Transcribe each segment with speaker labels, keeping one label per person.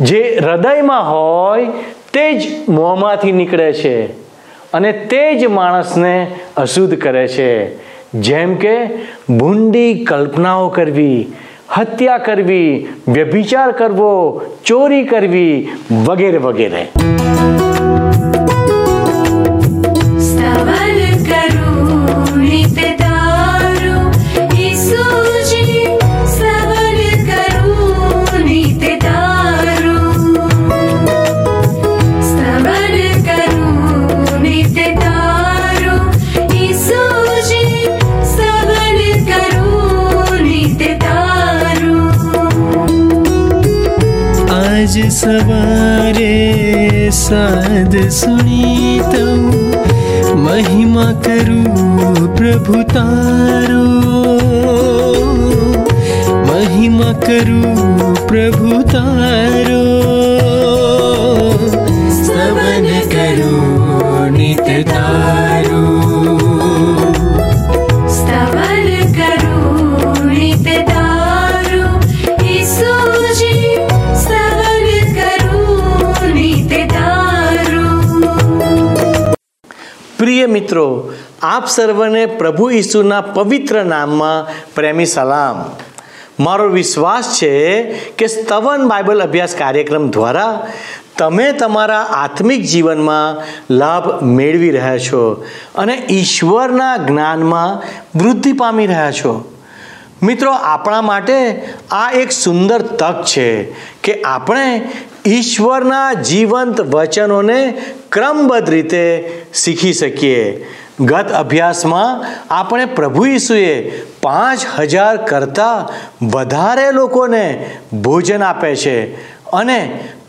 Speaker 1: જે હૃદયમાં હોય તે જ મોંમાંથી નીકળે છે અને તે જ માણસને અશુદ્ધ કરે છે. જેમ કે ભૂંડી કલ્પનાઓ કરવી, હત્યા કરવી, વ્યભિચાર કરવો, ચોરી કરવી વગેરે વગેરે.
Speaker 2: सवारे साध सुनि महिमा करु प्रभु तार। महिमा करु प्रभु तार।
Speaker 1: પ્રિય મિત્રો, આપ સર્વને પ્રભુ ઈસુના પવિત્ર નામમાં પ્રેમી સલામ. મારો વિશ્વાસ છે કે સ્તવન બાઇબલ અભ્યાસ કાર્યક્રમ દ્વારા તમે તમારા આત્મિક જીવનમાં લાભ મેળવી રહ્યા છો અને ઈશ્વરના જ્ઞાનમાં વૃદ્ધિ પામી રહ્યા છો. મિત્રો, આપણા માટે આ એક સુંદર તક છે કે આપણે ઈશ્વરના જીવંત વચનોને ક્રમબદ્ધ રીતે શીખી શકીએ. ગત અભ્યાસમાં આપણે પ્રભુ ઈસુએ પાંચ હજાર કરતાં વધારે લોકોને ભોજન આપે છે અને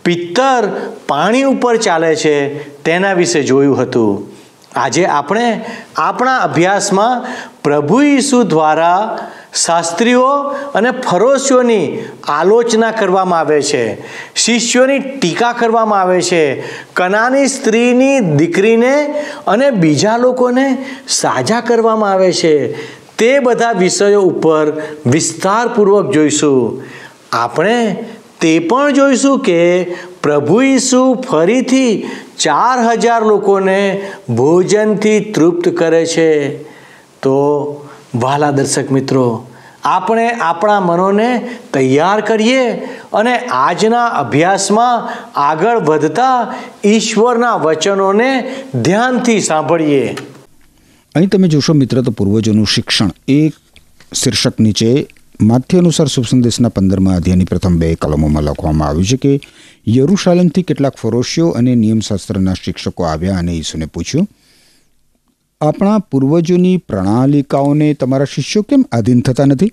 Speaker 1: પિત્તર પાણી ઉપર ચાલે છે તેના વિશે જોયું હતું. આજે આપણે આપણા અભ્યાસમાં પ્રભુ ઈસુ દ્વારા શાસ્ત્રીઓ અને ફરોશીઓની આલોચના કરવામાં આવે છે. શિષ્યોની ટીકા કરવામાં આવે છે. કનાની સ્ત્રીની દીકરીને અને બીજા લોકોને સાજા કરવામાં આવે છે. તે બધા વિષયો ઉપર વિસ્તારપૂર્વક જોઈશું. આપણે તે પણ જોઈશું કે પ્રભુ ઈસુ ફરીથી ચાર હજાર લોકોને ભોજનથી તૃપ્ત કરે છે. તો વાલા દર્શક મિત્રો, આપણે આપણા મનોને તૈયાર કરીએ અને આજના અભ્યાસમાં આગળ વધતા ઈશ્વરના વચનોને ધ્યાનથી સાંભળીએ.
Speaker 3: અહીં તમે જોશો મિત્ર, તો પૂર્વજોનું શિક્ષણ. એ શીર્ષક નીચે માથ્ય અનુસાર શુભ સંદેશના પંદરમા અધ્યાયની પ્રથમ બે કલમોમાં લખવામાં આવ્યું છે કે, યરુશાલેમથી કેટલાક ફરોશીઓ અને નિયમશાસ્ત્રના શિક્ષકો આવ્યા અને ઈસુને પૂછ્યું આપણા પૂર્વજોની પ્રણાલિકાઓને તમારા શિષ્યો કેમ આધીન થતા નથી?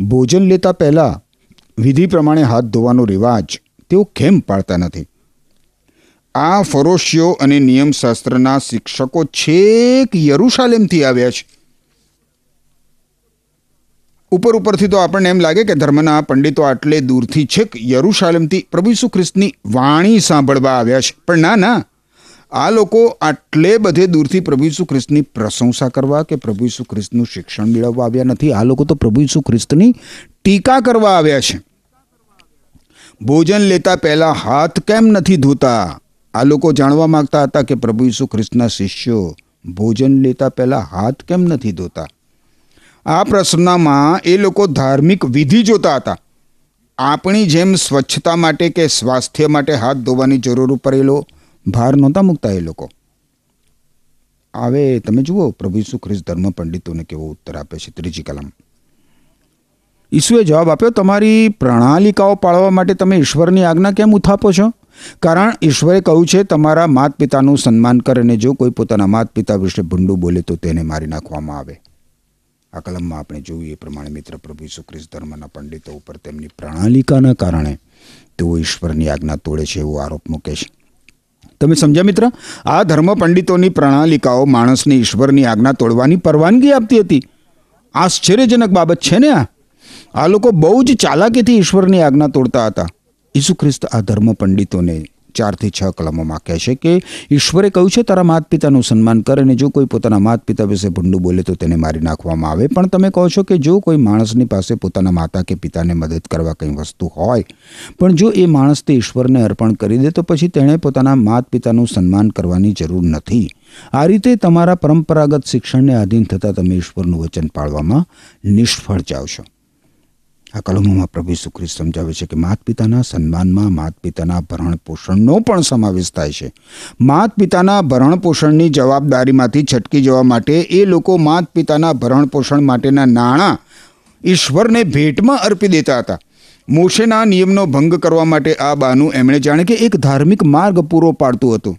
Speaker 3: ભોજન લેતા પહેલાં વિધિ પ્રમાણે હાથ ધોવાનો રિવાજ તેઓ કેમ પાળતા નથી? આ ફરોશીઓ અને નિયમશાસ્ત્રના શિક્ષકો છેક યરુશાલેમથી આવ્યા છે. ઉપર ઉપરથી તો આપણને એમ લાગે કે ધર્મના પંડિતો આટલે દૂરથી છેક યરુશાલેમથી પ્રભુ ખ્રિસ્તની વાણી સાંભળવા આવ્યા છે. પણ ના ના. આ લોકો આટલે બધે દૂરથી પ્રભુ ઈસુ ખ્રિસ્તની પ્રશંસા કરવા કે પ્રભુ ઈસુ ખ્રિસ્તનું શિક્ષણ મેળવવા આવ્યા નથી, આ લોકો તો પ્રભુ ઈસુ ખ્રિસ્તની ટીકા કરવા આવ્યા છે. ભોજન લેતા પહેલાં હાથ કેમ નથી ધોતા? આ લોકો જાણવા માંગતા હતા કે પ્રભુ ઈસુ ખ્રિસ્તના શિષ્યો ભોજન લેતા પહેલાં હાથ કેમ નથી ધોતા? આ પ્રશ્નમાં એ લોકો ધાર્મિક વિધિ જોતા હતા. આપણી જેમ સ્વચ્છતા માટે કે સ્વાસ્થ્ય માટે હાથ ધોવાની જરૂર ઉપર ભાર નહોતા મૂકતા એ લોકો. આવે, તમે જુઓ, પ્રભુ ઈસુ ખ્રિસ્ત ધર્મ પંડિતોને કેવો ઉત્તર આપે છે ત્રીજી કલમ. ઈસુએ જવાબ આપ્યો, તમારી પ્રણાલિકાઓ પાળવા માટે તમે ઈશ્વરની આજ્ઞા કેમ ઉથાપો છો? કારણ ઈશ્વરે કહ્યું છે, તમારા માત પિતાનું સન્માન કરે અને જો કોઈ પોતાના માત પિતા વિશે ભૂંડું બોલે તો તેને મારી નાખવામાં આવે. આ કલમમાં આપણે જોયું એ પ્રમાણે મિત્ર, પ્રભુ ઈસુ ખ્રિસ્ત ધર્મના પંડિતો ઉપર તેમની પ્રણાલિકાના કારણે તેઓ ઈશ્વરની આજ્ઞા તોડે છે એવો આરોપ મૂકે છે. તમે સમજ્યા મિત્ર? આ ધર્મ પંડિતોની પ્રણાલિકાઓ માણસને ઈશ્વરની આજ્ઞા તોડવાની પરવાનગી આપતી હતી. આશ્ચર્યજનક બાબત છે ને આ. આ લોકો બહુ જ ચાલાકીથી ઈશ્વરની આજ્ઞા તોડતા હતા. ઈસુ ખ્રિસ્ત આ ધર્મ પંડિતોને ચારથી છ કલમોમાં કહે છે કે ઈશ્વરે કહ્યું છે, તારા માત પિતાનું સન્માન કર અને જો કોઈ પોતાના માત પિતા વિશે ભૂંડું બોલે તો તેને મારી નાખવામાં આવે. પણ તમે કહો છો કે જો કોઈ માણસની પાસે પોતાના માતા કે પિતાને મદદ કરવા કંઈ વસ્તુ હોય, પણ જો એ માણસ તે ઈશ્વરને અર્પણ કરી દે તો પછી તેણે પોતાના માત પિતાનું સન્માન કરવાની જરૂર નથી. આ રીતે તમારા પરંપરાગત શિક્ષણને આધીન થતાં તમે ઈશ્વરનું વચન પાળવામાં નિષ્ફળ જાઓ છો. આ કલમોમાં પ્રભુ ઈસુ ખ્રિસ્ત સમજાવે છે કે માત પિતાના સન્માનમાં માત પિતાના ભરણ પોષણનો પણ સમાવેશ થાય છે. માત પિતાના ભરણ પોષણની જવાબદારીમાંથી છટકી જવા માટે એ લોકો માત પિતાના ભરણ પોષણ માટેના નાણાં ઈશ્વરને ભેટમાં અર્પી દેતા હતા. મોશેના નિયમનો ભંગ કરવા માટે આ બાનું એમણે જાણે કે એક ધાર્મિક માર્ગ પૂરો પાડતું હતું.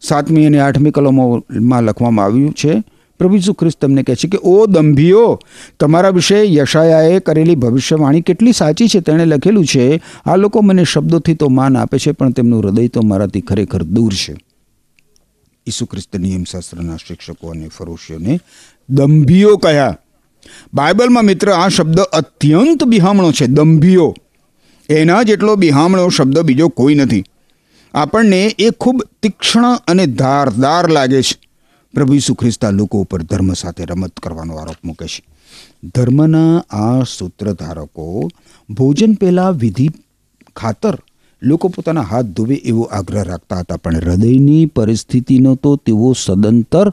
Speaker 3: સાતમી અને આઠમી કલમોમાં લખવામાં આવ્યું છે પ્રભુ ઈસુ ખ્રિસ્ત તમને કહે છે કે, ઓ દંભીઓ, તમારા વિશે યશાયાએ કરેલી ભવિષ્યવાણી કેટલી સાચી છે? તેણે લખેલું છે, આ લોકો મને શબ્દોથી તો માન આપે છે, પણ તેમનું હૃદય તો મારાથી ખરેખર દૂર છે. ઈસુ ખ્રિસ્ત નિયમશાસ્ત્રના શિક્ષકો અને ફરોશીઓને દંભીઓ કહ્યા. બાઇબલમાં મિત્ર, આ શબ્દ અત્યંત બિહામણો છે, દંભીઓ. એના જેટલો બિહામણો શબ્દ બીજો કોઈ નથી. આપણને એ ખૂબ તીક્ષ્ણ અને ધારદાર લાગે છે. પ્રભુ ઈસુ ખ્રિસ્તા લોકો ઉપર ધર્મ સાથે રમત કરવાનો આરોપ મૂકે છે. ધર્મના આ સૂત્રધારકો ભોજન પહેલાં વિધિ ખાતર લોકો પોતાના હાથ ધોવે એવો આગ્રહ રાખતા હતા, પણ હૃદયની પરિસ્થિતિનો તો તેઓ સદંતર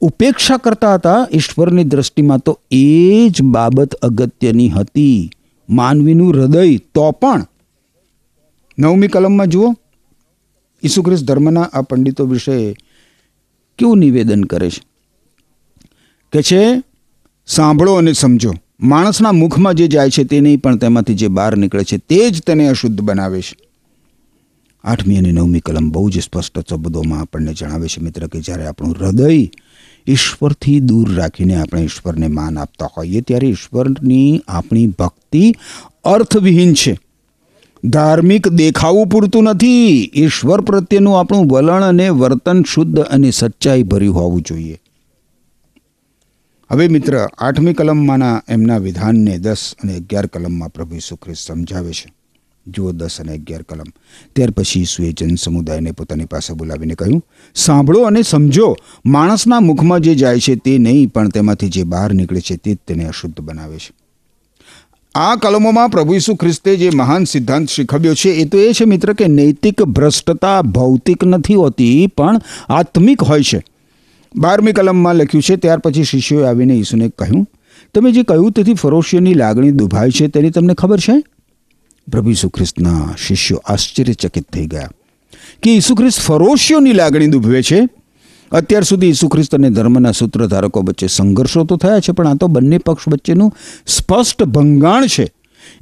Speaker 3: ઉપેક્ષા કરતા હતા. ઈશ્વરની દ્રષ્ટિમાં તો એ જ બાબત અગત્યની હતી. માનવીનું હૃદય તો પણ. નવમી કલમમાં જુઓ. ઈસુ ખ્રિસ્ત ધર્મના આ પંડિતો વિશે કેવું નિવેદન કરે છે? કે છે, સાંભળો અને સમજો. માણસના મુખમાં જે જાય છે તે નહીં, પણ તેમાંથી જે બહાર નીકળે છે તે જ તેને અશુદ્ધ બનાવે છે. આઠમી અને નવમી કલમ બહુ જ સ્પષ્ટ શબ્દોમાં આપણને જણાવે છે મિત્ર કે જ્યારે આપણું હૃદય ઈશ્વરથી દૂર રાખીને આપણે ઈશ્વરને માન આપતા હોઈએ, ત્યારે ઈશ્વરની આપણી ભક્તિ અર્થવિહીન છે. ધાર્મિક દેખાવું પૂરતું નથી. ઈશ્વર પ્રત્યેનું આપણું વલણ અને વર્તન શુદ્ધ અને સચ્ચાઈ ભર્યું હોવું જોઈએ. હવે મિત્ર, આઠમી કલમમાંના એમના વિધાનને દસ અને અગિયાર કલમમાં પ્રભુ ઈસુ સમજાવે છે. જુઓ દસ અને અગિયાર કલમ. ત્યાર પછી ઈસુએ જન સમુદાયને પોતાની પાસે બોલાવીને કહ્યું, સાંભળો અને સમજો, માણસના મુખમાં જે જાય છે તે નહીં, પણ તેમાંથી જે બહાર નીકળે છે તે જ તેને અશુદ્ધ બનાવે છે. આ કલમોમાં પ્રભુ ઈસુ ખ્રિસ્તે જે મહાન સિદ્ધાંત શીખવ્યો છે, એ તો એ છે મિત્ર કે નૈતિક ભ્રષ્ટતા ભૌતિક નથી હોતી, પણ આત્મિક હોય છે. બારમી કલમમાં લખ્યું છે, ત્યાર પછી શિષ્યોએ આવીને ઈસુને કહ્યું, તમે જે કહ્યું તેથી ફરોશીઓની લાગણી દુભાય છે, તેની તમને ખબર છે? પ્રભુ ઈસુ ખ્રિસ્તના શિષ્યો આશ્ચર્યચકિત થઈ ગયા. કે ઈસુ ખ્રિસ્ત ફરોશીઓની લાગણી દુભવે છે? અત્યાર સુધી ઈસુ ખ્રિસ્ત અને ધર્મના સૂત્રધારકો વચ્ચે સંઘર્ષો તો થયા છે, પણ આ તો બંને પક્ષ વચ્ચેનું સ્પષ્ટ ભંગાણ છે.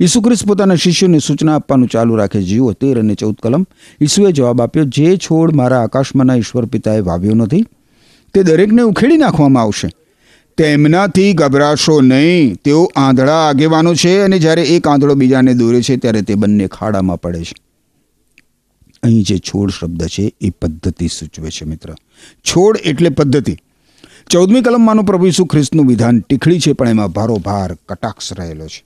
Speaker 3: ઈસુ ખ્રિસ્ત પોતાના શિષ્યોને સૂચના આપવાનું ચાલુ રાખે, જીવો તેર અને ચૌદ કલમ. ઈસુએ જવાબ આપ્યો, જે છોડ મારા આકાશમાંના ઈશ્વર પિતાએ વાવ્યો નથી, તે દરેકને ઉખેડી નાખવામાં આવશે. તેમનાથી ગભરાશો નહીં. તેઓ આંધળા આગેવાનો છે અને જ્યારે એક આંધળો બીજાને દોરે છે, ત્યારે તે બંને ખાડામાં પડે છે. અહીં જે છોડ શબ્દ છે, એ પદ્ધતિ સૂચવે છે, મિત્ર. છોડ એટલે પદ્ધતિ. ચૌદમી કલમમાંનું પ્રભુ ઈસુ ખ્રિસ્તનું વિધાન ટીખળી છે, પણ એમાં ભારોભાર કટાક્ષ રહેલો છે.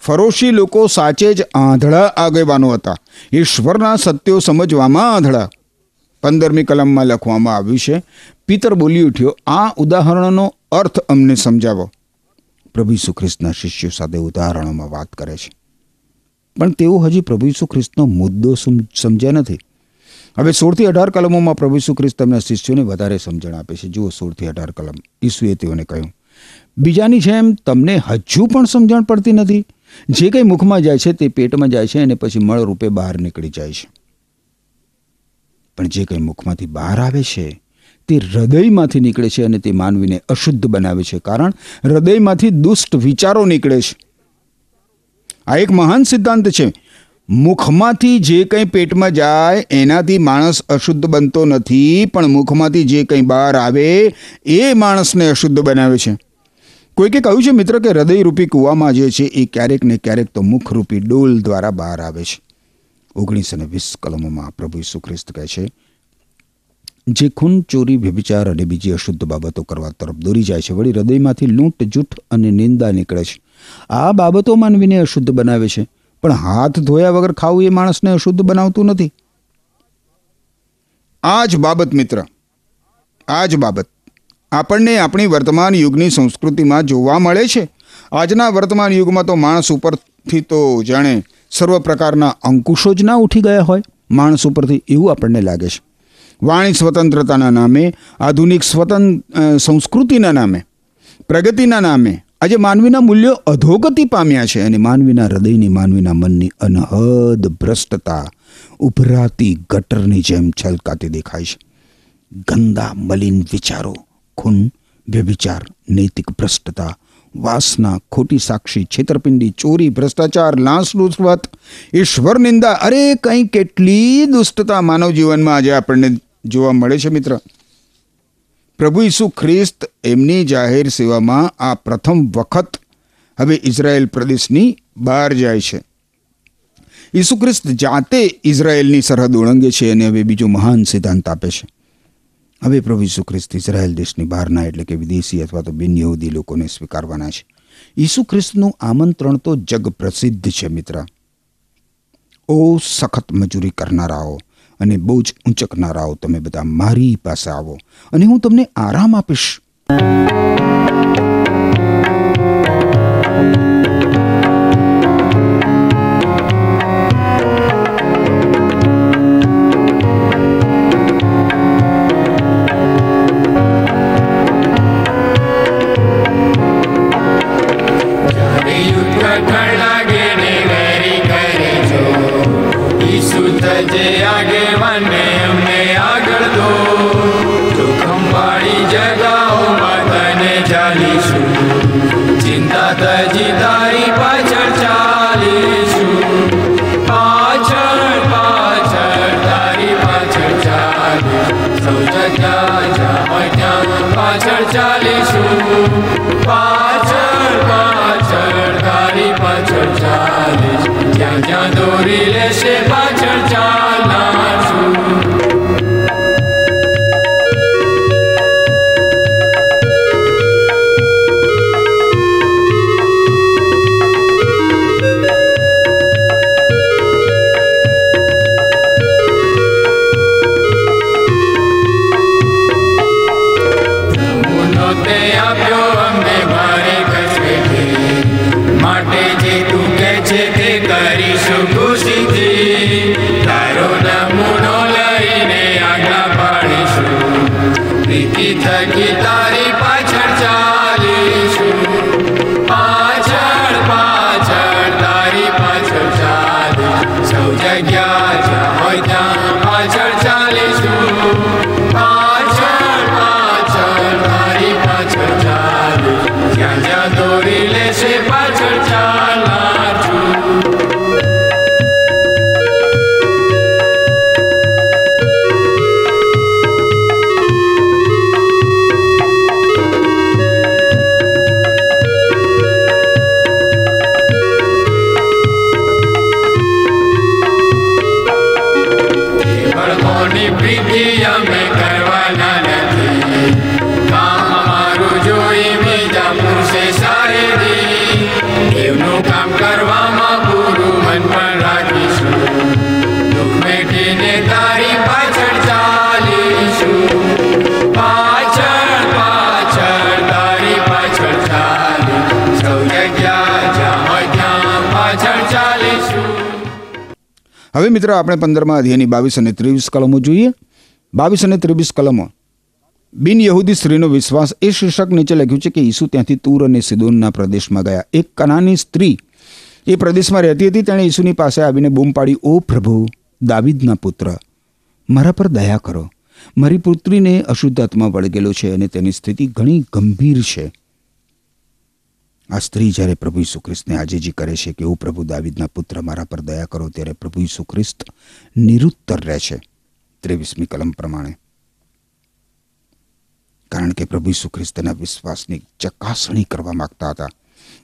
Speaker 3: ફરોશી લોકો સાચે જ આંધળા આગેવાનો હતા. ઈશ્વરના સત્યો સમજવામાં આંધળા. પંદરમી કલમમાં લખવામાં આવ્યું છે, પિતર બોલી ઉઠ્યો, આ ઉદાહરણોનો અર્થ અમને સમજાવો. પ્રભુ ઈસુ ખ્રિસ્તના શિષ્યો સાથે ઉદાહરણોમાં વાત કરે છે. પણ તેઓ હજી પ્રભુ ઈસુ ખ્રિસ્તનો મુદ્દો સમ- સમજ્યા નથી. હવે સોળથી અઢાર કલમોમાં પ્રભુ ઈસુ ખ્રિસ્ત તેમના શિષ્યોને વધારે સમજણ આપે છે. જુઓ સોળથી અઢાર કલમ. ઈસુએ તેઓને કહ્યું, બીજાની જેમ તમને હજુ પણ સમજણ પડતી નથી. જે કંઈ મુખમાં જાય છે તે પેટમાં જાય છે અને પછી મળ રૂપે બહાર નીકળી જાય છે. પણ જે કંઈ મુખમાંથી બહાર આવે છે તે હૃદયમાંથી નીકળે છે અને તે માનવીને અશુદ્ધ બનાવે છે. કારણ હૃદયમાંથી દુષ્ટ વિચારો નીકળે છે. આ એક મહાન સિદ્ધાંત છે. મુખમાંથી જે કંઈ પેટમાં જાય, એનાથી માણસ અશુદ્ધ બનતો નથી, પણ મુખમાંથી જે કંઈ બહાર આવે, એ માણસને અશુદ્ધ બનાવે છે. કોઈકે કહ્યું છે, મિત્ર, કે હૃદયરૂપી કૂવામાં જે છે, એ ક્યારેક ને ક્યારેક તો મુખરૂપી ડોલ દ્વારા બહાર આવે છે. ઓગણીસો અને વીસ કલમોમાં પ્રભુ ઈસુ ખ્રિસ્ત કહે છે, જે ખૂન, ચોરી, વ્યભિચાર અને બીજી અશુદ્ધ બાબતો કરવા તરફ દોરી જાય છે, વળી હૃદયમાંથી લૂંટ, જૂઠ અને નિંદા નીકળે છે. આ બાબતો માનવીને અશુદ્ધ બનાવે છે. પણ હાથ ધોયા વગર ખાવું એ માણસને અશુદ્ધ બનાવતું નથી. આ જ બાબત, મિત્ર. આ જ બાબત. આપણને આપણી વર્તમાન યુગની સંસ્કૃતિમાં જોવા મળે છે. આજના વર્તમાન યુગમાં તો માણસ ઉપરથી તો જાણે સર્વ પ્રકારના અંકુશો જ ના ઉઠી ગયા હોય. માણસ ઉપરથી એવું આપણને લાગે છે. વાણી સ્વતંત્રતાના નામે, આધુનિક સ્વતંત્ર સંસ્કૃતિના નામે, પ્રગતિના નામે આજે માનવીના મૂલ્યો અધોગતિ પામ્યા છે અને માનવીના હૃદયની, માનવીના મનની અનહદ ભ્રષ્ટતા ઉભરાતી ગટરની જેમ છલકાતી દેખાય છે. ગંદા, મલિન વિચારો, ખૂન વ્યભિચાર નૈતિક ભ્રષ્ટતા, વાસના, ખોટી સાક્ષી, છેતરપિંડી, ચોરી, ભ્રષ્ટાચાર લાંસ રૂસવત ઈશ્વર નિંદા, અરે કંઈ કેટલી દુષ્ટતા માનવ જીવનમાં આજે આપણને જોવા મળે છે મિત્ર. પ્રભુ ઈસુ ખ્રિસ્ત એમની જાહેર સેવામાં આ પ્રથમ વખત હવે ઇઝરાયેલ પ્રદેશની બહાર જાય છે. ઈસુ ખ્રિસ્ત જાતે ઇઝરાયેલની સરહદ ઓળંગે છે અને હવે બીજો મહાન સિદ્ધાંત આપે છે. હવે પ્રભુ ઈસુ ખ્રિસ્ત ઇઝરાયેલ દેશની બહારના એટલે કે વિદેશી અથવા તો બિન યહૂદી લોકોને સ્વીકારવાના છે. ઈસુ ખ્રિસ્તનું આમંત્રણ તો જગ પ્રસિદ્ધ છે મિત્ર. ઓ સખત મજૂરી કરનારાઓ અને બહુ જ ઊંચકનારાઓ તમે બધા મારી પાસે આવો અને હું તમને આરામ આપીશ.
Speaker 4: જ્યાં દોરી લેશે પાછળ
Speaker 3: હવે મિત્રો આપણે પંદરમા અધ્યાયની બાવીસ અને ત્રેવીસ કલમો જોઈએ. બાવીસ અને ત્રેવીસ કલમો. બિન યહૂદી સ્ત્રીનો વિશ્વાસ એ શીર્ષક નીચે લખ્યું છે કે ઈસુ ત્યાંથી તૂર અને સિદોનના પ્રદેશમાં ગયા. એક કનાની સ્ત્રી એ પ્રદેશમાં રહેતી હતી, તેણે ઈસુની પાસે આવીને બૂમ પાડી, ઓ પ્રભુ, દાવિદના પુત્ર, મારા પર દયા કરો. મારી પુત્રીને અશુદ્ધ આત્મા વળગેલો છે અને તેની સ્થિતિ ઘણી ગંભીર છે. આ સ્ત્રી જ્યારે પ્રભુ ઈસુ ખ્રિસ્તને આજીજી કરે છે કે એવું પ્રભુ દાવિદના પુત્ર મારા પર દયા કરો ત્યારે પ્રભુ ઈસુ ખ્રિસ્ત નિરુત્તર રહે છે. ત્રેવીસમી કલમ પ્રમાણે. કારણ કે પ્રભુ ઈસુ ખ્રિસ્તના વિશ્વાસની ચકાસણી કરવા માગતા હતા.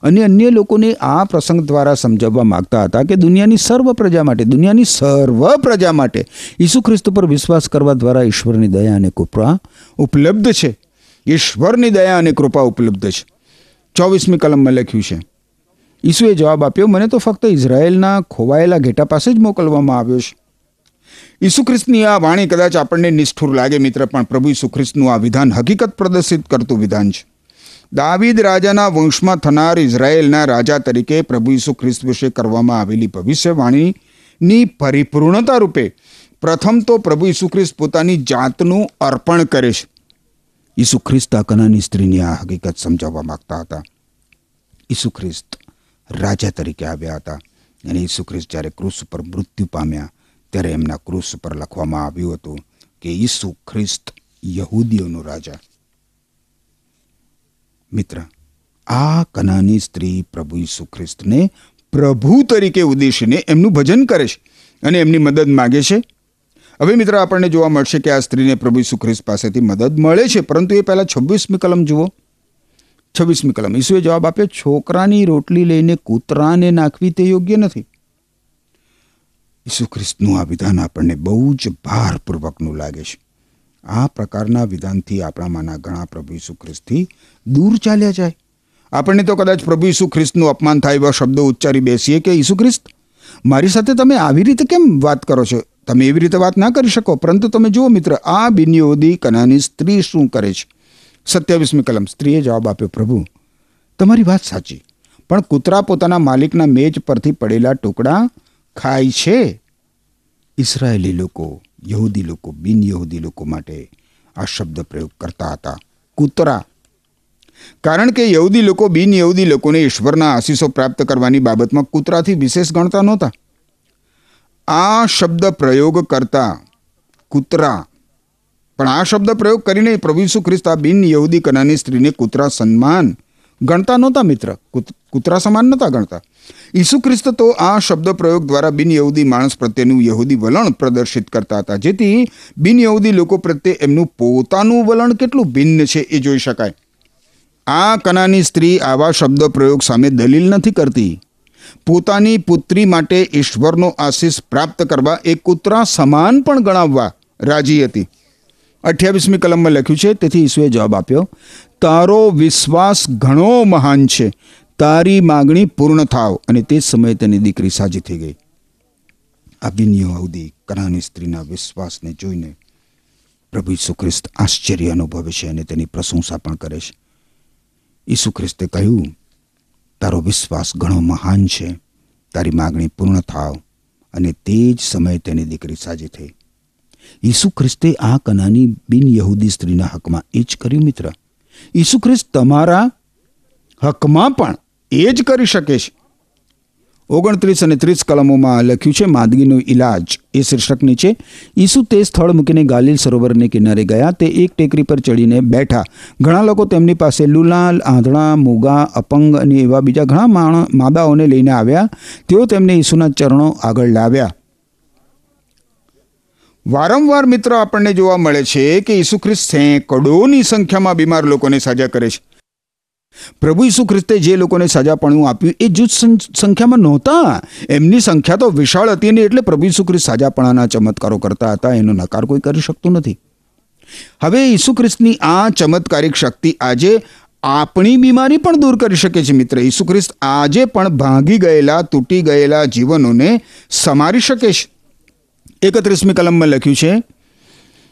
Speaker 3: અને અન્ય લોકોને આ પ્રસંગ દ્વારા સમજાવવા માગતા હતા કે દુનિયાની સર્વ પ્રજા માટે, દુનિયાની સર્વ પ્રજા માટે ઈસુ ખ્રિસ્ત પર વિશ્વાસ કરવા દ્વારા ઈશ્વરની દયા અને કૃપા ઉપલબ્ધ છે. ઈશ્વરની દયા અને કૃપા ઉપલબ્ધ છે. ચોવીસમી કલમમાં લખ્યું છે. ઈસુએ જવાબ આપ્યો, મને તો ફક્ત ઇઝરાયેલના ખોવાયેલા ઘેટા પાસે જ મોકલવામાં આવ્યો છે. ઈસુ ખ્રિસ્તની આ વાણી કદાચ આપણને નિષ્ઠુર લાગે, મિત્ર, પણ પ્રભુ ઈસુ ખ્રિસ્તનું આ વિધાન હકીકત પ્રદર્શિત કરતું વિધાન છે. દાવીદ રાજાના વંશમાં થનાર ઇઝરાયેલના રાજા તરીકે પ્રભુ ઈસુ ખ્રિસ્ત વિશે કરવામાં આવેલી ભવિષ્યવાણીની પરિપૂર્ણતા રૂપે પ્રથમ તો પ્રભુ ઈસુ ખ્રિસ્ત પોતાની જાતનું અર્પણ કરે છે. ઈસુ ખ્રિસ્ત આ કનાની સ્ત્રીની આ હકીકત સમજાવવા માગતા હતા. ઈસુ ખ્રિસ્ત રાજા તરીકે આવ્યા હતા અને ઈસુ ખ્રિસ્ત જ્યારે ક્રૂસ ઉપર મૃત્યુ પામ્યા ત્યારે એમના ક્રૂસ પર લખવામાં આવ્યું હતું કે ઈસુ ખ્રિસ્ત યહૂદીઓનો રાજા. મિત્ર, આ કનાની સ્ત્રી પ્રભુ ઈસુ ખ્રિસ્તને પ્રભુ તરીકે ઉદ્દેશીને એમનું ભજન કરે છે અને એમની મદદ માગે છે. હવે મિત્ર આપણને જોવા મળશે કે આ સ્ત્રીને પ્રભુ ઈસુ પાસેથી મદદ મળે છે, પરંતુ એ પહેલાં છવ્વીસમી કલમ જુઓ. છવ્વીસમી કલમ. ઈસુએ જવાબ આપ્યો, છોકરાની રોટલી લઈને કૂતરાને નાખવી તે યોગ્ય નથી. ઈસુ ખ્રિસ્તનું આ વિધાન આપણને બહુ જ ભારપૂર્વકનું લાગે છે. આ પ્રકારના વિધાનથી આપણામાંના ઘણા પ્રભુ ઈસુ ખ્રિસ્તથી દૂર ચાલ્યા જાય. આપણને તો કદાચ પ્રભુ ઈસુ ખ્રિસ્તનું અપમાન થાય એવા શબ્દો ઉચ્ચારી બેસીએ કે, ઈસુ ખ્રિસ્ત, મારી સાથે તમે આવી રીતે કેમ વાત કરો છો? તમે એવી રીતે વાત ના કરી શકો, પરંતુ તમે જુઓ મિત્ર, આ બિનયોદી કનાની સ્ત્રી શું કરે છે? સત્યાવીસમી કલમ, સ્ત્રીએ જવાબ આપ્યો, પ્રભુ, તમારી વાત સાચી, પણ કૂતરા પોતાના માલિકના મેજ પરથી પડેલા ટુકડા ખાય છે. ઇસરાયેલી લોકો, યહૂદી લોકો બિન યહૂદી લોકો માટે આ શબ્દ પ્રયોગ કરતા હતા, કૂતરા. કારણ કે યહૂદી લોકો બિન યહૂદી લોકોને ઈશ્વરના આશીષો પ્રાપ્ત કરવાની બાબતમાં કૂતરાથી વિશેષ ગણતા નહોતા. આ શબ્દ પ્રયોગ કરતા કૂતરા, પણ આ શબ્દ પ્રયોગ કરીને પ્રભુ ઈસુ ખ્રિસ્ત આ બિન યહૂદી કનાની સ્ત્રીને કૂતરા સન્માન ગણતા નહોતા મિત્ર. કૂત- કૂતરા સમાન નહોતા ગણતા. ઈસુ ખ્રિસ્ત તો આ શબ્દ પ્રયોગ દ્વારા બિન યહૂદી માણસ પ્રત્યેનું યહૂદી વલણ પ્રદર્શિત કરતા હતા. જેથી બિન યહૂદી લોકો પ્રત્યે એમનું પોતાનું વલણ કેટલું ભિન્ન છે એ જોઈ શકાય. આ કનાની સ્ત્રી આવા શબ્દ પ્રયોગ સામે દલીલ નથી કરતી. પોતાની પુત્રી માટે ઈશ્વરનો આશીષ પ્રાપ્ત કરવા એ કૂતરા સમાન પણ ગણાવવા રાજી હતી. અઠ્યાવીસમી કલમમાં લખ્યું છે, તેથી ઈસુએ જવાબ આપ્યો, તારો વિશ્વાસ ઘણો મહાન છે. તારી માગણી પૂર્ણ થાવ. અને તે સમયે તેની દીકરી સાજી થઈ ગઈ. આ બિનયહૂદી કનાની સ્ત્રીના વિશ્વાસને જોઈને પ્રભુ ઈસુ ખ્રિસ્ત આશ્ચર્ય અનુભવે છે અને તેની પ્રશંસા પણ કરે છે. ઈસુ ખ્રિસ્તે કહ્યું તારો વિશ્વાસ ઘણો મહાન છે. તારી માગણી પૂર્ણ થાવ અને તે જ સમયે તેની દીકરી સાજી થઈ. ઈસુ ખ્રિસ્તે આ કનાની બિન યહૂદી સ્ત્રીના હકમાં એ જ કર્યું, મિત્ર? ઈસુ ખ્રિસ્ત તમારા હકમાં પણ એ જ કરી શકે છે. ઓગણત્રીસ અને ત્રીસ કલમોમાં લખ્યું છે, માદગીનો ઈલાજ. એ શીર્ષક નીચે ઈસુ તે સ્થળ મૂકીને ગાલિલ સરોવરને કિનારે ગયા. તે એક ટેકરી પર ચડીને બેઠા. ઘણા લોકો તેમની પાસે લુલાલ, આંધળા, મૂગા, અપંગ અને એવા બીજા ઘણા માદાઓને લઈને આવ્યા. તેઓ તેમને ઈસુના ચરણો આગળ લાવ્યા. વારંવાર મિત્રો આપણને જોવા મળે છે કે ઈસુ ખ્રિસ્ત સેંકડોની સંખ્યામાં બીમાર લોકોને સાજા કરે છે. પ્રભુ ઈસુ ખ્રિસ્તે જે લોકોને સાજાપણું આપ્યું એ જૂથ સંખ્યામાં નહોતા. એમની સંખ્યા તો વિશાળ હતી ને એટલે પ્રભુ ઈસુ ખ્રિસ્ત સાજાપણાના ચમત્કારો કરતા હતા, એનો નકાર કોઈ કરી શકતું નથી. હવે ઈસુ ખ્રિસ્તની આ ચમત્કારિક શક્તિ આજે આપણી બીમારી પણ દૂર કરી શકે છે મિત્ર. ઈસુ ખ્રિસ્ત આજે પણ ભાંગી ગયેલા, તૂટી ગયેલા જીવનોને સમારી શકે છે. એકત્રીસમી કલમમાં લખ્યું છે,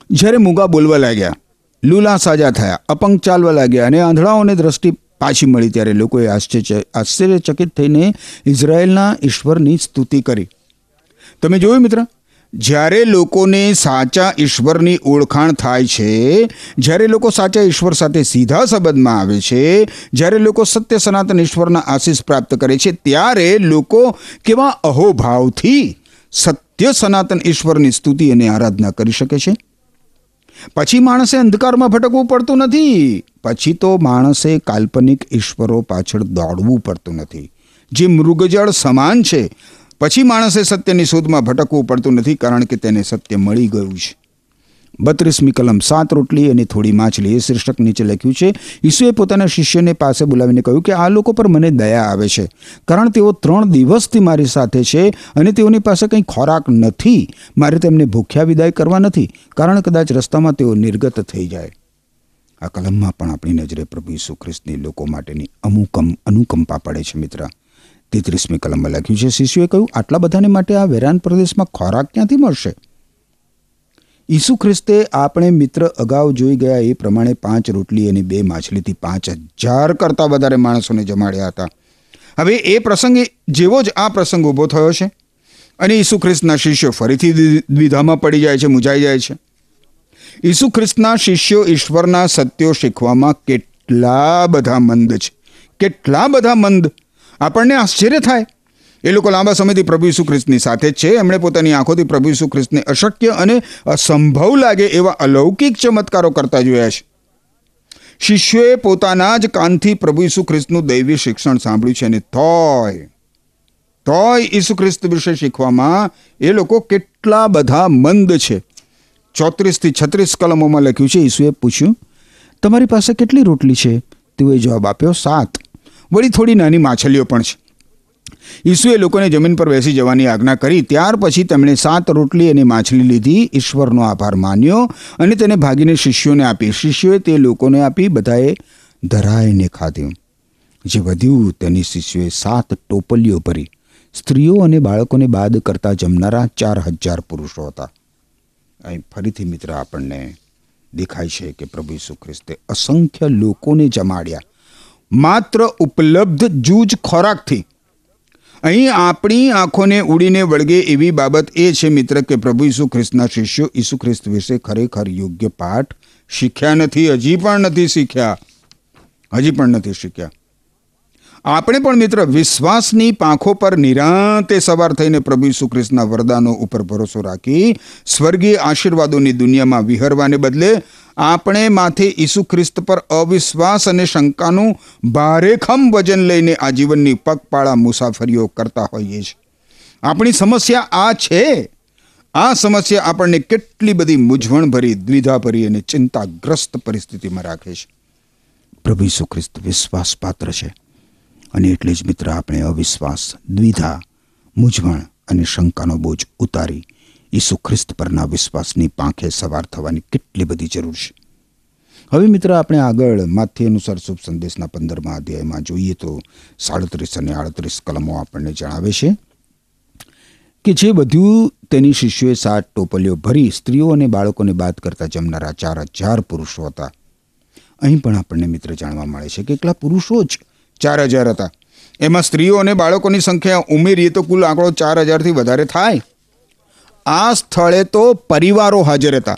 Speaker 3: જ્યારે મૂગા બોલવા લાગ્યા, લૂલા સાજા થયા, અપંગ ચાલવા લાગ્યા અને આંધળાઓને દ્રષ્ટિ પાછી મળી ત્યારે લોકોએ આશ્ચર્ય આશ્ચર્યચકિત થઈને ઇઝરાયેલના ઈશ્વરની સ્તુતિ કરી. તમે જોયું મિત્ર? જ્યારે લોકોને સાચા ઈશ્વરની ઓળખાણ થાય છે, જ્યારે લોકો સાચા ઈશ્વર સાથે સીધા સંબંધમાં આવે છે, જ્યારે લોકો સત્ય સનાતન ઈશ્વરના આશીષ પ્રાપ્ત કરે છે, ત્યારે લોકો કેવા અહોભાવથી સત્ય સનાતન ઈશ્વરની સ્તુતિ અને આરાધના કરી શકે છે? પછી માણસે અંધકારમાં ભટકવું પડતું નથી. પછી તો માણસે કાલ્પનિક ઈશ્વરો પાછળ દોડવું પડતું નથી. જે મૃગજળ સમાન છે, પછી માણસે સત્યની શોધમાં ભટકવું પડતું નથી કારણ કે તેને સત્ય મળી ગયું છે. બત્રીસમી કલમ સાત રોટલી અને થોડી માછલી એ શીર્ષક નીચે લખ્યું છે. ઈસુએ પોતાના શિષ્યને પાસે બોલાવીને કહ્યું કે આ લોકો પર મને દયા આવે છે. કારણ તેઓ ત્રણ દિવસથી મારી સાથે છે અને તેઓની પાસે કંઈ ખોરાક નથી. મારે તેમને ભૂખ્યા વિદાય કરવા નથી. કારણ કદાચ રસ્તામાં તેઓ નિર્ગત થઈ જાય. આ કલમમાં પણ આપણી નજરે પ્રભુ ઈસુ ખ્રિસ્તની લોકો માટેની અમુકમ અનુકંપા પડે છે, મિત્ર. તેત્રીસમી કલમમાં લખ્યું છે, શિષ્યોએ કહ્યું, આટલા બધાને માટે આ વેરાન પ્રદેશમાં ખોરાક ક્યાંથી મળશે? ઈસુ ખ્રિસ્તે આપણે મિત્ર અગાઉ જોઈ ગયા એ પ્રમાણે પાંચ રોટલી અને બે માછલીથી પાંચ હજાર કરતાં વધારે માણસોને જમાડ્યા હતા. હવે એ પ્રસંગે જેવો જ આ પ્રસંગ ઊભો થયો છે અને ઈસુ ખ્રિસ્તના શિષ્યો ફરીથી દ્વિધામાં પડી જાય છે મૂંઝાઈ જાય છે. ઈસુ ખ્રિસ્તના શિષ્યો ઈશ્વરના સત્યો શીખવામાં કેટલા બધા મંદ છે. કેટલા બધા મંદ. આપણને આશ્ચર્ય થાય એ લોકો લાંબા સમયથી પ્રભુ ઈસુ ખ્રિસ્તની સાથે છે. એમણે પોતાની આંખોથી પ્રભુ ઈસુ ખ્રિસ્તને અશક્ય અને અસંભવ લાગે એવા અલૌકિક ચમત્કારો કરતા જોયા છે. શિષ્યોએ પોતાના જ કાનથી પ્રભુ ઈસુ ખ્રિસ્તનું દૈવી શિક્ષણ સાંભળ્યું છે અને તોય તોય ઈસુ ખ્રિસ્ત વિશે શીખવામાં એ લોકો કેટલા બધા મંદ છે. ચોત્રીસથી છત્રીસ કલમોમાં લખ્યું છે, ઈસુએ પૂછ્યું, તમારી પાસે કેટલી રોટલી છે? તેઓએ જવાબ આપ્યો, સાત. વળી થોડી નાની માછલીઓ પણ છે. ઈસુએ લોકોને જમીન પર બેસી જવાની આજ્ઞા કરી. ત્યાર પછી તેમણે સાત રોટલી અને માછલી લીધી. ઈશ્વરનો આભાર માન્યો અને તેને ભાગીને શિષ્યોને આપી. શિષ્યોએ તે લોકોને આપી, બધાએ ધરાઈને ખાધ્યું. જે વધ્યું, તેની શિષ્યોએ સાત ટોપલીઓ ભરી. સ્ત્રીઓ અને બાળકોને બાદ કરતા જમનારા ચાર હજાર પુરુષો હતા. અહીં ફરીથી મિત્ર આપણને દેખાય છે કે પ્રભુ ઈસુ ખ્રિસ્તે અસંખ્ય લોકોને જમાડ્યા. માત્ર ઉપલબ્ધ જૂજ ખોરાકથી અહીં આપણી આંખોને ઉડીને વળગે એવી બાબત એ છે, મિત્ર, કે પ્રભુ ઈસુ ખ્રિસ્તના શિષ્યો ઈસુ ખ્રિસ્ત વિશે ખરેખર યોગ્ય પાઠ શીખ્યા નથી, હજી પણ નથી શીખ્યા. હજી પણ નથી શીખ્યા. આપણે પણ, મિત્ર, વિશ્વાસની પાંખો પર નિરાંતે સવાર થઈને પ્રભુ ઈસુ ખ્રિસ્તના વરદાનો ઉપર ભરોસો રાખી સ્વર્ગીય આશીર્વાદોની દુનિયામાં વિહરવાને બદલે આપણે માથે ઈસુ ખ્રિસ્ત પર અવિશ્વાસ અને શંકાનું ભારેખમ વજન લઈને આ જીવનની પગપાળા મુસાફરીઓ કરતા હોઈએ છીએ. આપણી સમસ્યા આ છે. આ સમસ્યા આપણને કેટલી બધી મૂંઝવણભરી, દ્વિધાભરી અને ચિંતાગ્રસ્ત પરિસ્થિતિમાં રાખે છે. પ્રભુ ઈસુ ખ્રિસ્ત વિશ્વાસપાત્ર છે. અને એટલે જ મિત્ર, આપણે અવિશ્વાસ, દ્વિધા, મૂંઝવણ અને શંકાનો બોજ ઉતારી ઈસુ ખ્રિસ્ત પરના વિશ્વાસની પાંખે સવાર થવાની કેટલી બધી જરૂર છે. હવે મિત્ર, આપણે આગળ માથ્ય અનુસાર શુભ સંદેશના પંદરમા અધ્યાયમાં જોઈએ તો સાડત્રીસ અને આડત્રીસ કલમો આપણને જણાવે છે કે જે બધું તેની શિષ્યોએ સાત ટોપલીઓ ભરી સ્ત્રીઓ અને બાળકોને બાદ કરતા જમનારા ચાર હજાર પુરુષો હતા. અહીં પણ આપણને મિત્ર જાણવા મળે છે કે એકલા પુરુષો જ ચાર હજાર હતા. એમાં સ્ત્રીઓ અને બાળકોની સંખ્યા ઉમેરીએ તો કુલ આંકડો ચાર હજારથી વધારે થાય. આ સ્થળે તો પરિવારો હાજર હતા.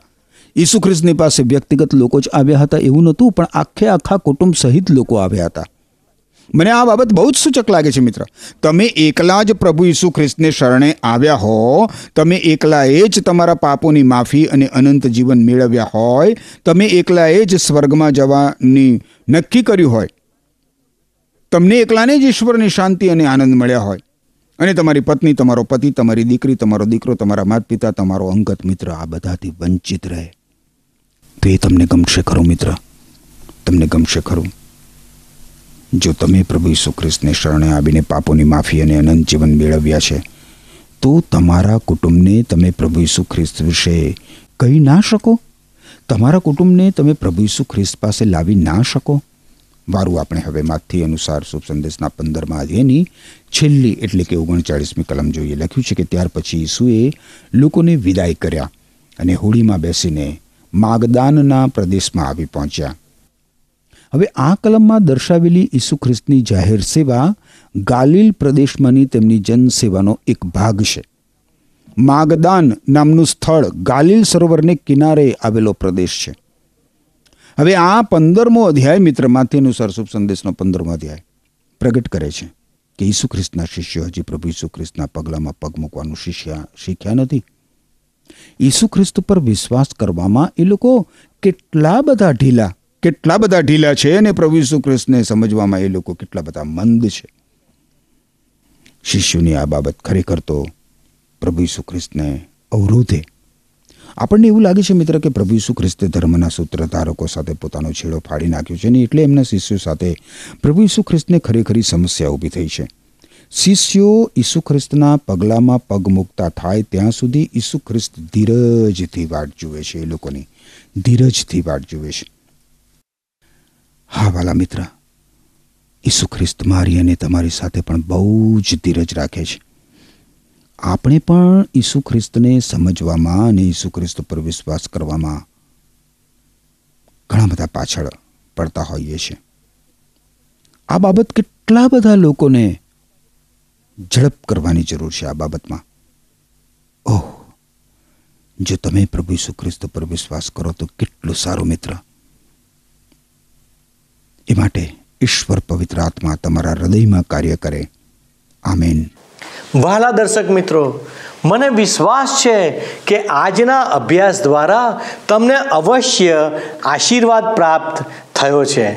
Speaker 3: ઈસુ ખ્રિસ્તની પાસે વ્યક્તિગત લોકો જ આવ્યા હતા એવું નહોતું, પણ આખે આખા કુટુંબ સહિત લોકો આવ્યા હતા. મને આ બાબત બહુ જ સૂચક લાગે છે મિત્ર. તમે એકલા જ પ્રભુ ઈસુ ખ્રિસ્તને શરણે આવ્યા હો, તમે એકલાએ જ તમારા પાપોની માફી અને અનંત જીવન મેળવ્યા હોય, તમે એકલાએ જ સ્વર્ગમાં જવાની નક્કી કર્યું હોય. તમને એકલાને જ ઈશ્વરની શાંતિ અને આનંદ મળ્યા હોય. અને તમારી પત્ની, તમારો પતિ, તમારી દીકરી, તમારો દીકરો, તમારા માતા પિતા તમારો અંગત મિત્ર, આ બધાથી વંચિત રહે. તો એ તમને ગમશે ખરું મિત્ર. તમને ગમશે ખરું. જો તમે પ્રભુ ઈસુ ખ્રિસ્તને શરણે આવીને પાપોની માફી અને અનંત જીવન મેળવ્યા છે, તો તમારા કુટુંબને તમે પ્રભુ ઈસુ ખ્રિસ્ત વિશે કહી ના શકો? તમારા કુટુંબને તમે પ્રભુ ઈસુ ખ્રિસ્ત પાસે લાવી ના શકો? વારું આપણે હવે માથી અનુસાર શુભ સંદેશના પંદરમાં અધ્યાયની છેલ્લી એટલે કે ઓગણચાળીસમી કલમ જોઈએ. લખ્યું છે કે ત્યાર પછી ઈસુએ લોકોને વિદાય કર્યા અને હોળીમાં બેસીને માગદાનના પ્રદેશમાં આવી પહોંચ્યા. હવે આ કલમમાં દર્શાવેલી ઈસુ ખ્રિસ્તની જાહેર સેવા ગાલિલ પ્રદેશમાંની તેમની જનસેવાનો એક ભાગ છે. માગદાન નામનું સ્થળ ગાલિલ સરોવરને કિનારે આવેલો પ્રદેશ છે. હવે આ પંદરમો અધ્યાય મિત્ર માથી અનુસાર શુભ સંદેશનો પંદરમો અધ્યાય પ્રગટ કરે છે કે ઈસુ ખ્રિસ્તના શિષ્યો હજી પ્રભુ ઈસુ ખ્રિસ્તના પગલામાં પગ મૂકવાનું શિષ્યા શીખ્યા નથી. ઈસુ ખ્રિસ્ત પર વિશ્વાસ કરવામાં એ લોકો કેટલા બધા ઢીલા, કેટલા બધા ઢીલા છે અને પ્રભુ ઈસુ ખ્રિસ્તને સમજવામાં એ લોકો કેટલા બધા મંદ છે. શિષ્યોની આ બાબત ખરેખર તો પ્રભુ ઈસુ ખ્રિસ્તને અવરોધે. આપણને એવું લાગે છે મિત્ર કે પ્રભુ ઈસુ ખ્રિસ્તે ધર્મના સૂત્રધારકો સાથે પોતાનો છેડો ફાડી નાખ્યો છે અને એટલે એમના શિષ્યો સાથે પ્રભુ ઈસુ ખ્રિસ્તને ખરેખરી સમસ્યા ઊભી થઈ છે. શિષ્યો ઈસુ ખ્રિસ્તના પગલામાં પગ મૂકતા થાય ત્યાં સુધી ઈસુ ખ્રિસ્ત ધીરજથી વાટ જુએ છે, એ લોકોની ધીરજથી વાટ જુએ છે. હા વાલા મિત્ર, ઈસુ ખ્રિસ્ત મારી અને તમારી સાથે પણ બહુ જ ધીરજ રાખે છે. આપણે પણ ઈસુ ખ્રિસ્તને સમજવામાં અને ઈસુ ખ્રિસ્ત પર વિશ્વાસ કરવામાં ઘણા બધા પાછળ પડતા હોઈએ છીએ. આ બાબત કેટલા બધા લોકોને ઝડપ કરવાની જરૂર છે આ બાબતમાં? ઓહ, જો તમે પ્રભુ ઈસુ ખ્રિસ્ત પર વિશ્વાસ કરો તો કેટલું સારું મિત્ર. એ માટે ઈશ્વર પવિત્ર આત્મા તમારા હૃદયમાં કાર્ય કરે. આમેન.
Speaker 1: વહાલા દર્શક મિત્રો, મને વિશ્વાસ છે કે આજના અભ્યાસ દ્વારા તમને અવશ્ય આશીર્વાદ પ્રાપ્ત થયો છે.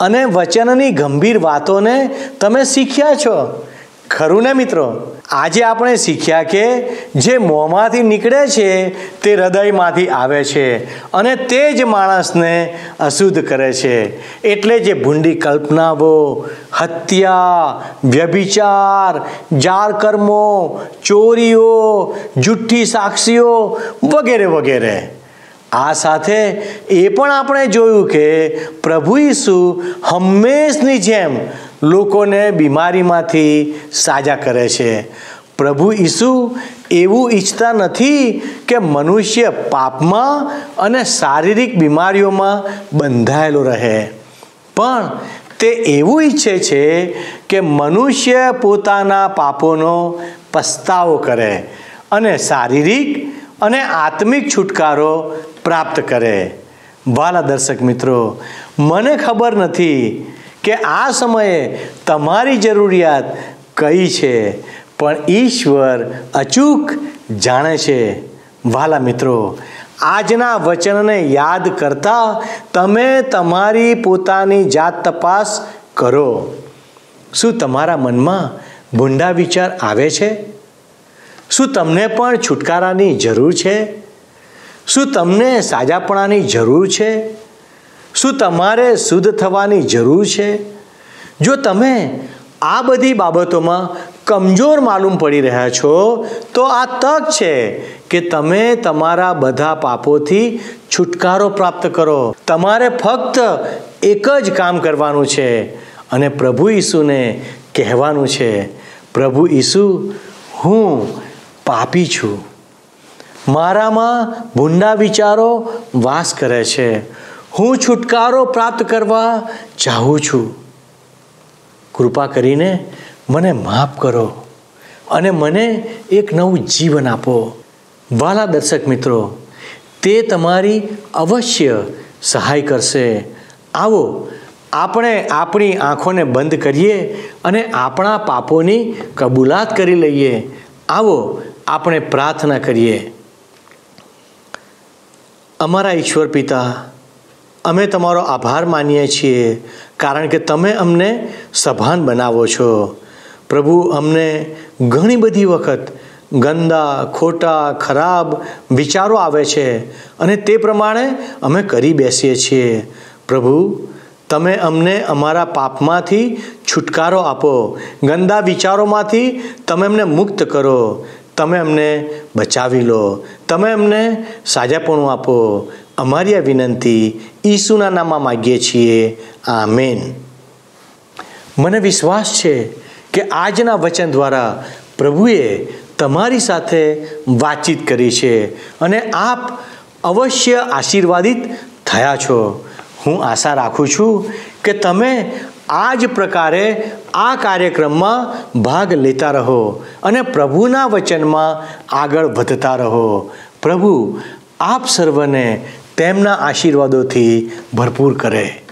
Speaker 1: અને વચનની ગંભીર વાતોને તમે શીખ્યા છો. ખરું ને મિત્રો? આજે આપણે શીખ્યા કે જે મોંમાંથી નીકળે છે, તે હૃદયમાંથી આવે છે અને તે જ માણસને અશુદ્ધ કરે છે. એટલે જે ભૂંડી કલ્પનાઓ, હત્યા, વ્યભિચાર જાળ કર્મો ચોરીઓ જુઠ્ઠી સાક્ષીઓ વગેરે વગેરે. આ સાથે એ પણ આપણે જોયું કે પ્રભુ ઈસુ હંમેશની જેમ લોકોને બીમારીમાંથી સાજા કરે છે. પ્રભુ ઈસુ એવું ઈચ્છતા નથી કે મનુષ્ય પાપમાં અને શારીરિક બીમારીઓમાં બંધાયેલો રહે. પણ તે એવું ઈચ્છે છે કે મનુષ્ય પોતાના પાપોનો પસ્તાવો કરે અને શારીરિક અને આત્મિક છુટકારો પ્રાપ્ત કરે. વાલા દર્શક મિત્રો, મને ખબર નથી કે આ સમયે તમારી જરૂરિયાત કઈ છે? પણ ઈશ્વર અચૂક જાણે છે. વાલા મિત્રો, આજના વચનને યાદ કરતા તમે તમારી પોતાની જાત તપાસ કરો. શું તમારા મનમાં ભૂંડા વિચાર આવે છે? શું તમને પણ છુટકારાની જરૂર છે? શું તમને સાજાપણાની જરૂર છે? શું તમારે શુદ્ધ થવાની જરૂર છે? જો તમે આ બધી બાબતોમાં કમજોર માલુમ પડી રહ્યા છો, તો આ તક છે કે તમે તમારા બધા પાપોથી છુટકારો પ્રાપ્ત કરો. તમારે ફક્ત એક જ કામ કરવાનું છે, અને પ્રભુ ઈસુને કહેવાનું છે, પ્રભુ ઈસુ, હું પાપી છું. મારામાં ભૂંડા વિચારો વાસ કરે છે. હું છુટકારો પ્રાપ્ત કરવા ચાહું છું. કૃપા કરીને મને માફ કરો અને મને એક નવું જીવન આપો. વાલા દર્શક મિત્રો, તે તમારી અવશ્ય સહાય કરશે. આવો, આપણે આપણી આંખોને બંધ કરીએ અને આપણા પાપોની કબૂલાત કરી લઈએ. આવો, આપણે પ્રાર્થના કરીએ. અમારા ઈશ્વર પિતા અમે તમારો આભાર માનીએ છીએ, કારણ કે તમે અમને સભાન બનાવો છો. પ્રભુ, અમને ઘણી બધી વખત ગંદા, ખોટા, ખરાબ વિચારો આવે છે અને તે પ્રમાણે અમે કરી બેસીએ છીએ. પ્રભુ, તમે અમને અમારા પાપમાંથી છુટકારો આપો. ગંદા વિચારોમાંથી તમે અમને મુક્ત કરો. તમે અમને બચાવી લો. તમે અમને સાજાપણું આપો. અમારી આ વિનંતી ઈસુના નામમાં માગીએ છીએ. આમેન. મને વિશ્વાસ છે કે આજના વચન દ્વારા પ્રભુએ તમારી સાથે વાતચીત કરી છે અને આપ અવશ્ય આશીર્વાદિત થયા છો. હું આશા રાખું છું કે તમે આ જ પ્રકારે આ કાર્યક્રમમાં ભાગ લેતા રહો અને પ્રભુના વચનમાં આગળ વધતા રહો. પ્રભુ, આપ સર્વને તેમના આશીર્વાદોથી ભરપૂર કરે.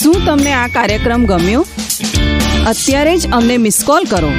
Speaker 5: શું તમને આ કાર્યક્રમ ગમ્યો? અત્યારે જ અમને મિસ કોલ કરો.